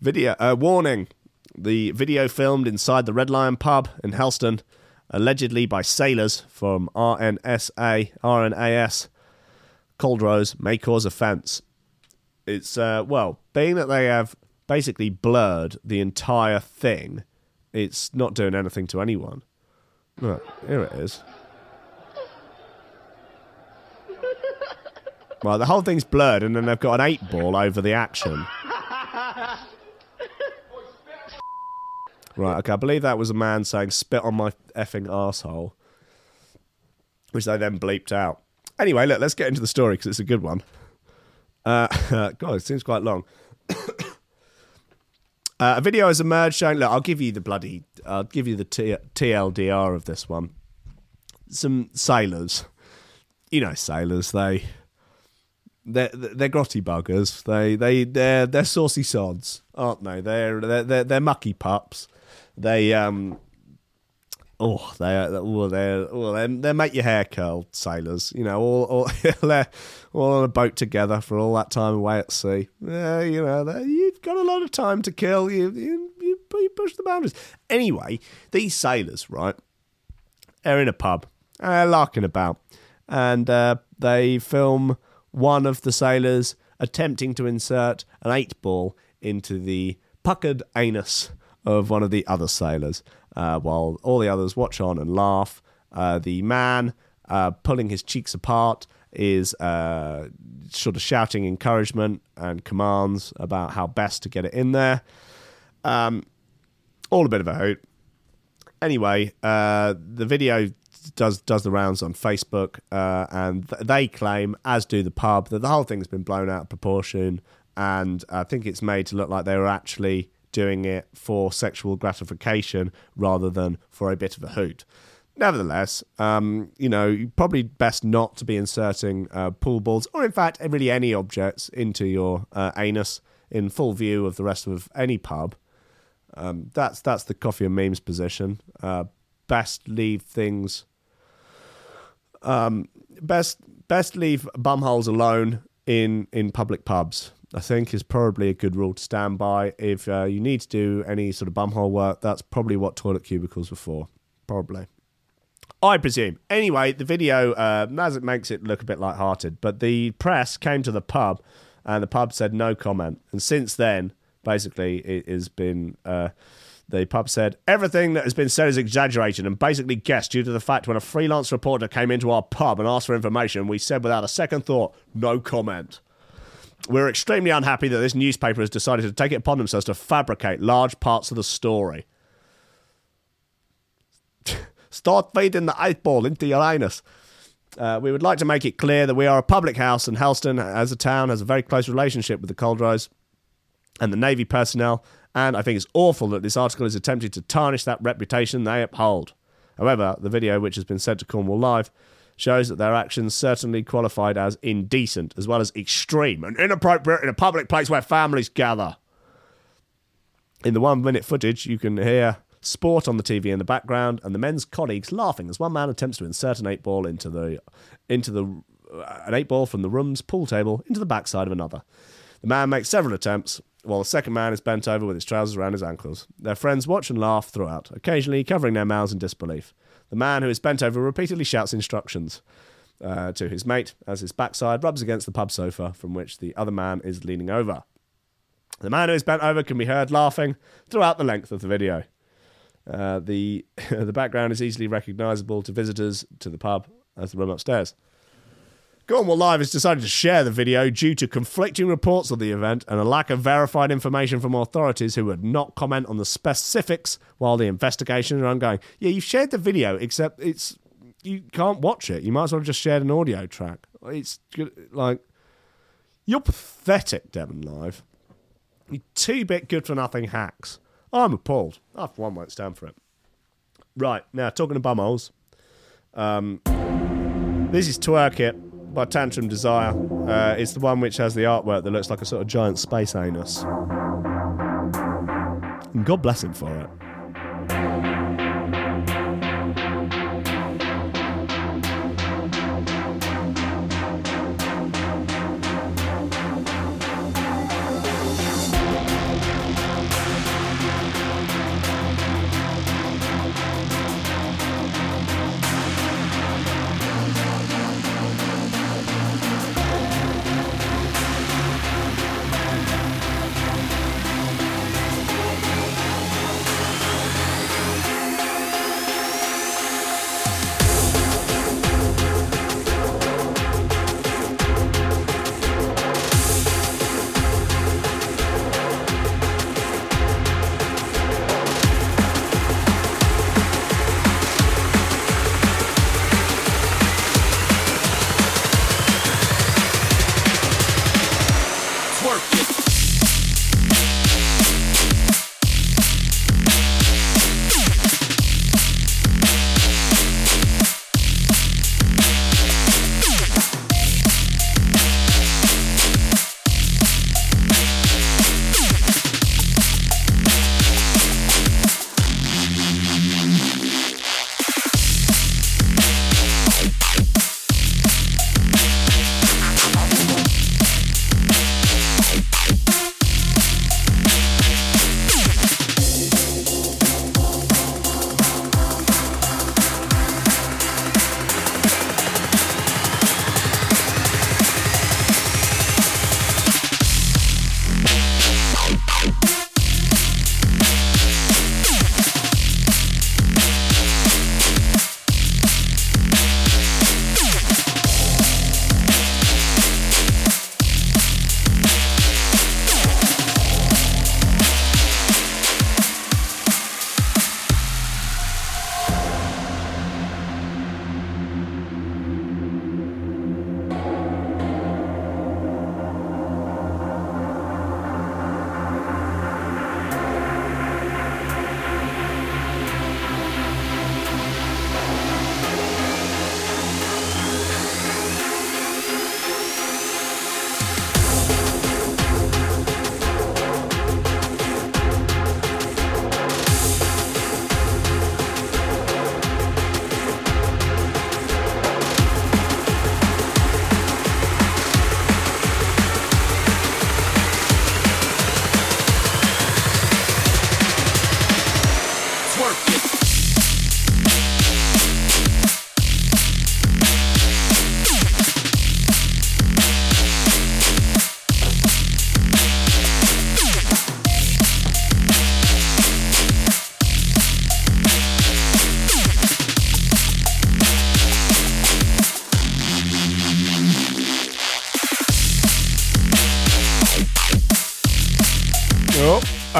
Video uh, warning: the video filmed inside the Red Lion pub in Helston allegedly by sailors from RNSA, RNAS, Culdrose, may cause offence. It's, uh, well, being that they have basically blurred the entire thing, it's not doing anything to anyone. Look, here it is. Well, the whole thing's blurred, and then they've got an eight ball over the action. Right, okay, I believe that was a man saying spit on my effing asshole, which they then bleeped out. Anyway, look, let's get into the story because it's a good one. Uh, God, it seems quite long. Uh, a video has emerged showing. Look, I'll give you the bloody. I'll give you the T- TLDR of this one. Some sailors, you know, sailors. They, they're they're grotty buggers. They they they're they're saucy sods, aren't they? They're they're they're, they're mucky pups. They um. Oh, they oh, they're oh, they they make your hair curl, sailors. You know, all all they're all on a boat together for all that time away at sea. Yeah, you know, you've got a lot of time to kill. You you you, you push the boundaries. Anyway, these sailors, right? They're in a pub, uh, larking about, and uh, they film one of the sailors attempting to insert an eight ball into the puckered anus of one of the other sailors, uh, while all the others watch on and laugh. Uh, the man uh, pulling his cheeks apart is uh, sort of shouting encouragement and commands about how best to get it in there. Um, all a bit of a hoot anyway, uh, the video does does the rounds on Facebook, uh, and th- they claim, as do the pub, that the whole thing's been blown out of proportion, and I think it's made to look like they were actually doing it for sexual gratification rather than for a bit of a hoot. Nevertheless, um, you know, probably best not to be inserting uh, pool balls, or in fact, really any objects into your uh, anus in full view of the rest of any pub. Um, that's that's the coffee and memes position. Uh, best leave things. Um, best best leave bumholes alone in in public pubs. I think is probably a good rule to stand by. If uh, you need to do any sort of bumhole work, that's probably what toilet cubicles were for. Probably. I presume. Anyway, the video, uh, as it makes it look a bit light-hearted, but the press came to the pub, and the pub said no comment. And since then, basically, it has been. Uh, the pub said everything that has been said is exaggerated and basically guessed due to the fact when a freelance reporter came into our pub and asked for information, we said without a second thought, no comment. We're extremely unhappy that this newspaper has decided to take it upon themselves to fabricate large parts of the story. Start feeding the eight ball into your anus. Uh, we would like to make it clear that we are a public house and Helston, as a town, has a very close relationship with the Culdrose and the Navy personnel, and I think it's awful that this article is attempting to tarnish that reputation they uphold. However, the video, which has been sent to Cornwall Live, shows that their actions certainly qualified as indecent, as well as extreme and inappropriate in a public place where families gather. In the one minute footage, you can hear sport on the TV in the background and the men's colleagues laughing as one man attempts to insert an eight ball into the into the uh, an eight ball from the room's pool table into the backside of another. The man makes several attempts, while the second man is bent over with his trousers around his ankles. Their friends watch and laugh throughout, occasionally covering their mouths in disbelief. The man who is bent over repeatedly shouts instructions uh, to his mate as his backside rubs against the pub sofa from which the other man is leaning over. The man who is bent over can be heard laughing throughout the length of the video. Uh, the the background is easily recognisable to visitors to the pub as the room upstairs. Cornwall Live has decided to share the video due to conflicting reports of the event and a lack of verified information from authorities who would not comment on the specifics while the investigations are ongoing. Yeah, you've shared the video, except it's you can't watch it. You might as well have just shared an audio track. It's good- like you're pathetic, Devon Live. You two-bit good-for-nothing hacks. I'm appalled. I, for one, won't stand for it. Right now, talking to bumholes. Um, this is Twerk It by Tantrum Desire. Uh, it's the one which has the artwork that looks like a sort of giant space anus. And God bless him for it.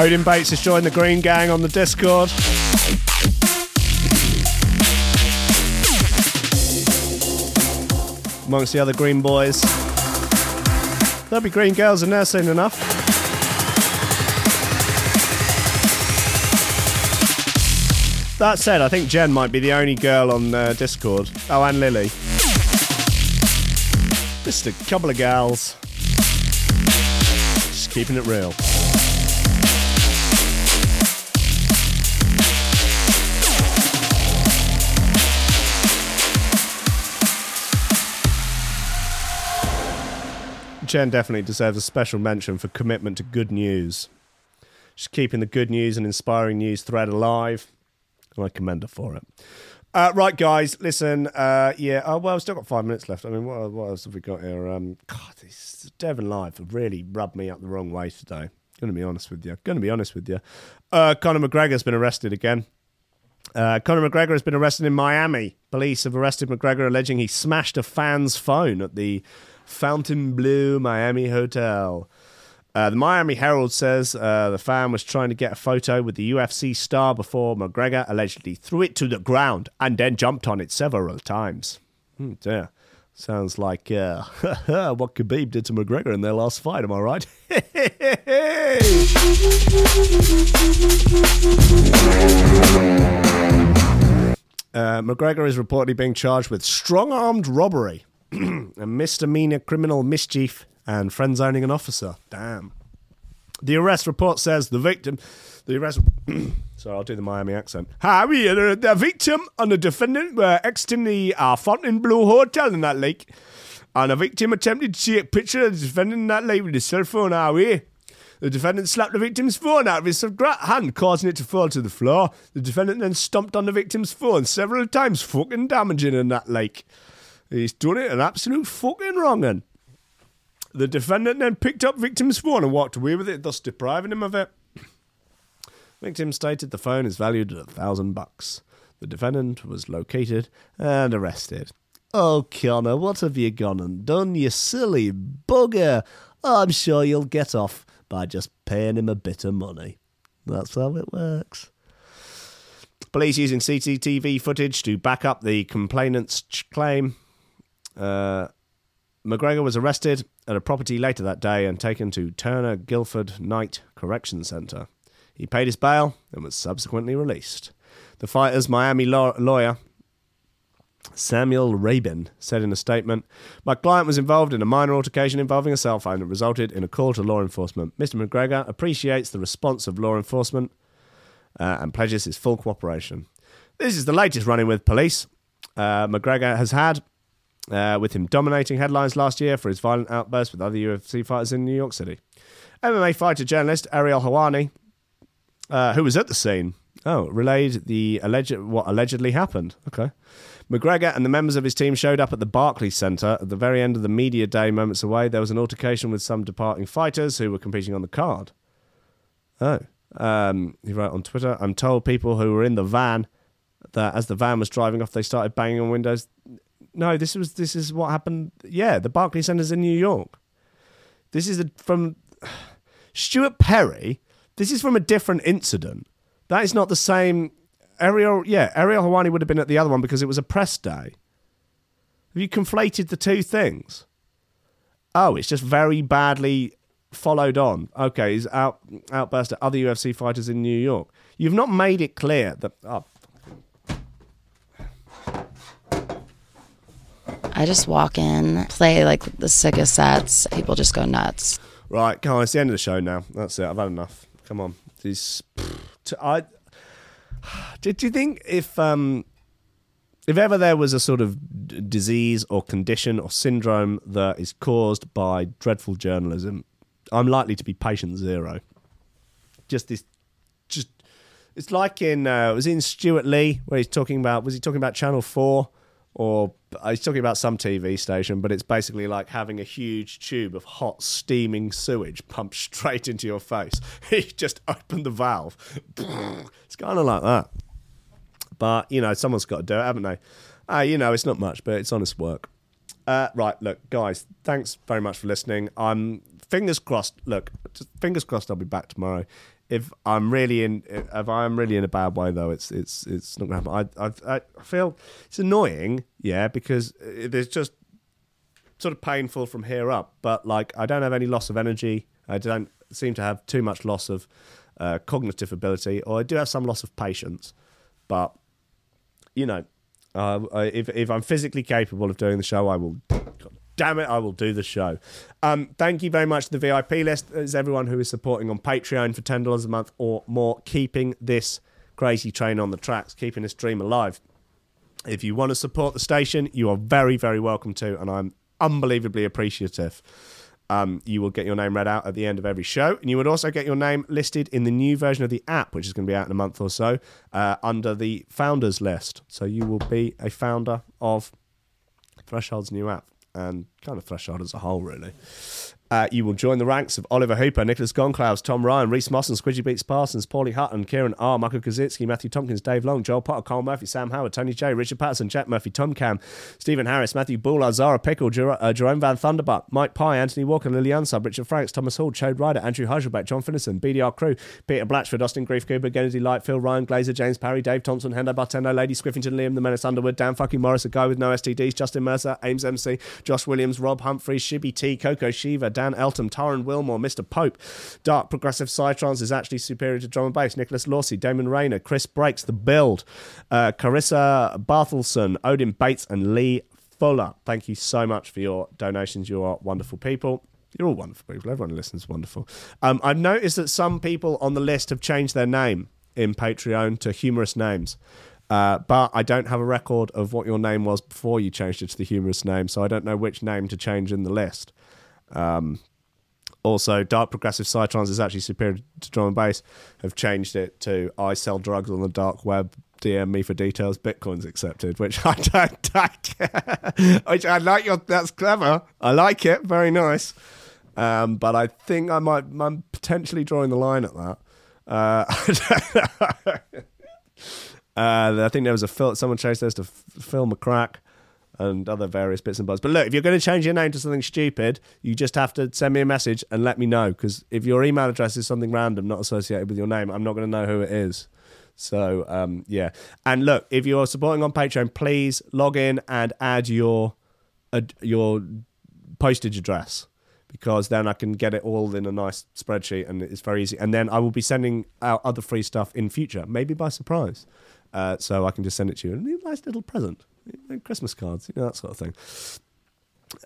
Odin Bates has joined the Green Gang on the Discord. Amongst the other Green boys. There'll be Green girls in there soon enough. That said, I think Jen might be the only girl on uh, Discord. Oh, and Lily. Just a couple of gals. Just keeping it real. Jen definitely deserves a special mention for commitment to good news. She's keeping the good news and inspiring news thread alive, and I commend her for it. Uh, right, guys, listen. Uh, yeah, oh, well, I've still got five minutes left. I mean, what, what else have we got here? Um, God, this Devon Live have really rubbed me up the wrong way today. Going to be honest with you. Going to be honest with you. Uh, Conor McGregor's been arrested again. Uh, Conor McGregor has been arrested in Miami. Police have arrested McGregor alleging he smashed a fan's phone at the Fontainebleau Miami Hotel. Uh, the Miami Herald says uh, the fan was trying to get a photo with the UFC star before McGregor allegedly threw it to the ground and then jumped on it several times. Hmm, dear. Sounds like uh, what Khabib did to McGregor in their last fight, am I right? Uh, McGregor is reportedly being charged with strong armed robbery, a misdemeanor criminal mischief, and friend zoning an officer. Damn. The arrest report says the victim. The arrest. sorry, I'll do the Miami accent. Hi, are the victim and the defendant were exiting the uh, Fontainebleau Hotel in that lake. And the victim attempted to take a picture of the defendant in that lake with his cell phone. We? The defendant slapped the victim's phone out of his hand, causing it to fall to the floor. The defendant then stomped on the victim's phone several times, fucking damaging in that lake. He's done it an absolute fucking wrong un. The defendant then picked up victim's phone and walked away with it, thus depriving him of it. Victim stated the phone is valued at a thousand bucks. The defendant was located and arrested. Oh, Conor, what have you gone and done, you silly bugger? I'm sure you'll get off by just paying him a bit of money. That's how it works. Police using CCTV footage to back up the complainant's claim. Uh, McGregor was arrested at a property later that day and taken to Turner Guilford Knight Correction Centre. He paid his bail and was subsequently released. The fighter's Miami law- lawyer, Samuel Rabin, said in a statement My client was involved in a minor altercation involving a cell phone that resulted in a call to law enforcement. Mr. McGregor appreciates the response of law enforcement uh, and pledges his full cooperation. This is the latest running with police uh, McGregor has had, uh, with him dominating headlines last year for his violent outbursts with other UFC fighters in New York City. MMA fighter journalist Ariel Helwani, uh, who was at the scene, oh, relayed the alleged what allegedly happened. Okay. McGregor and the members of his team showed up at the Barclays Centre at the very end of the media day, moments away. There was an altercation with some departing fighters who were competing on the card. Oh. Um, he wrote on Twitter, I'm told people who were in the van that as the van was driving off, they started banging on windows. No, this was this is what happened. Yeah, the Barclays Centre's in New York. This is a, from Stuart Perry. This is from a different incident. That is not the same. Ariel, yeah, Ariel Helwani would have been at the other one because it was a press day. Have you conflated the two things? Oh, it's just very badly followed on. Okay, he's out outburst at other UFC fighters in New York. You've not made it clear that. Oh, I just walk in, play like the sickest sets. People just go nuts. right, come on, it's the end of the show now. That's it. I've had enough. Come on, these. I. Did you think if um, if ever there was a sort of d- disease or condition or syndrome that is caused by dreadful journalism, I'm likely to be patient zero. Just this, just it's like in uh, was in Stewart Lee where he's talking about was he talking about Channel Four or uh, he's talking about some TV station, but it's basically like having a huge tube of hot steaming sewage pumped straight into your face. he just opened the valve. it's kind of like that. But you know, someone's got to do it, haven't they? Uh, you know, it's not much, but it's honest work. Uh, right, look, guys, thanks very much for listening. I'm fingers crossed. Look, fingers crossed. I'll be back tomorrow. If I'm really in, if I'm really in a bad way, though, it's it's it's not to happen. I, I I feel it's annoying, yeah, because there's just sort of painful from here up. But like, I don't have any loss of energy. I don't seem to have too much loss of uh, cognitive ability, or I do have some loss of patience. But you know, uh, if if I'm physically capable of doing the show, I will. Damn it, I will do the show. Um, thank you very much to the VIP list. As everyone who is supporting on Patreon for ten dollars a month or more, keeping this crazy train on the tracks, keeping this dream alive. If you want to support the station, you are very, very welcome to, and I'm unbelievably appreciative. Um, you will get your name read out at the end of every show, and you would also get your name listed in the new version of the app, which is going to be out in a month or so, uh, under the founders list. So you will be a founder of Threshold's new app, and kind of Threshold as a whole, really. Uh, you will join the ranks of Oliver Hooper, Nicholas Gonclaus, Tom Ryan, Reese Mosson, Squidgy Beats Parsons, Paulie Hutton, Kieran R, Michael Kaczynski, Matthew Tompkins, Dave Long, Joel Potter, Cole Murphy, Sam Howard, Tony J, Richard Patterson, Jack Murphy, Tom Cam, Stephen Harris, Matthew Bullard, Zara Pickle, Jer- uh, Jerome Van Thunderbutt, Mike Pye, Anthony Walker, Lillian Sub, Richard Franks, Thomas Hall, Chode Ryder, Andrew Heiselbeck, John Finnison, BDR Crew, Peter Blatchford, Austin Grief Cooper, Kennedy Lightfield, Ryan, Glazer, James Parry, Dave Thompson, Hendo Bartendo, Lady Squiffington, Liam, The Menace Underwood, Dan fucking Morris, a guy with no STDs, Justin Mercer, Ames MC, Josh Williams, Rob Humphrey, Shibby T, Coco Shiva, Dan Elton, Taran Wilmore, Mr. Pope, Dark Progressive Psytrance is actually superior to drum and bass, Nicholas Lawsey, Damon Rayner, Chris Breaks, The Build, uh, Carissa Barthelson, Odin Bates, and Lee Fuller. Thank you so much for your donations. You are wonderful people. You're all wonderful people. Everyone listens is wonderful. Um, I've noticed that some people on the list have changed their name in Patreon to humorous names. Uh, but I don't have a record of what your name was before you changed it to the humorous name, so I don't know which name to change in the list. Um, also, Dark Progressive Psytrance is actually superior to drum and bass. Have changed it to I sell drugs on the dark web. DM me for details. Bitcoin's accepted, which I don't. I, which I like. Your that's clever. I like it. Very nice. Um, but I think I might. I'm potentially drawing the line at that. Uh, uh, I think there was a film. Someone changed theirs to F- Phil McCrack and other various bits and bobs. But look, if you're going to change your name to something stupid, you just have to send me a message and let me know. Because if your email address is something random, not associated with your name, I'm not going to know who it is. So um, yeah, and look, if you're supporting on Patreon, please log in and add your your postage address because then I can get it all in a nice spreadsheet and it's very easy. And then I will be sending out other free stuff in future, maybe by surprise. Uh, so I can just send it to you a nice little present, Christmas cards, you know that sort of thing.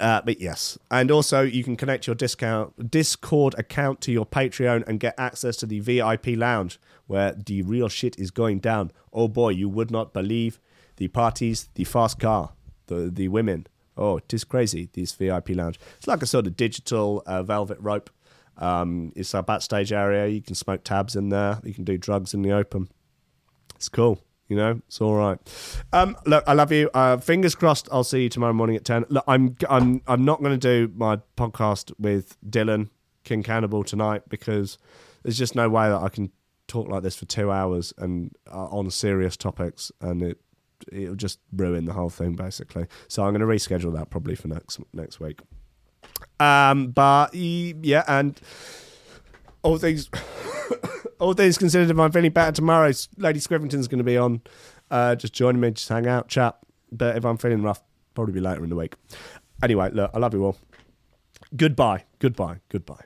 Uh, but yes, and also you can connect your discount Discord account to your Patreon and get access to the VIP lounge where the real shit is going down. Oh boy, you would not believe the parties, the fast car, the the women. Oh, it is crazy. This VIP lounge. It's like a sort of digital uh, velvet rope. Um, it's a backstage area. You can smoke tabs in there. You can do drugs in the open. It's cool. You know, it's all right. Um, look, I love you. Uh, fingers crossed. I'll see you tomorrow morning at ten. Look, I'm I'm I'm not going to do my podcast with Dylan King Cannibal tonight because there's just no way that I can talk like this for two hours and uh, on serious topics, and it it'll just ruin the whole thing basically. So I'm going to reschedule that probably for next next week. Um, but yeah, and all things all things considered, if I'm feeling better tomorrow, Lady Scrivington's going to be on. Uh, just joining me, just hang out, chat. But if I'm feeling rough, probably be later in the week. Anyway, look, I love you all. Goodbye, goodbye, goodbye.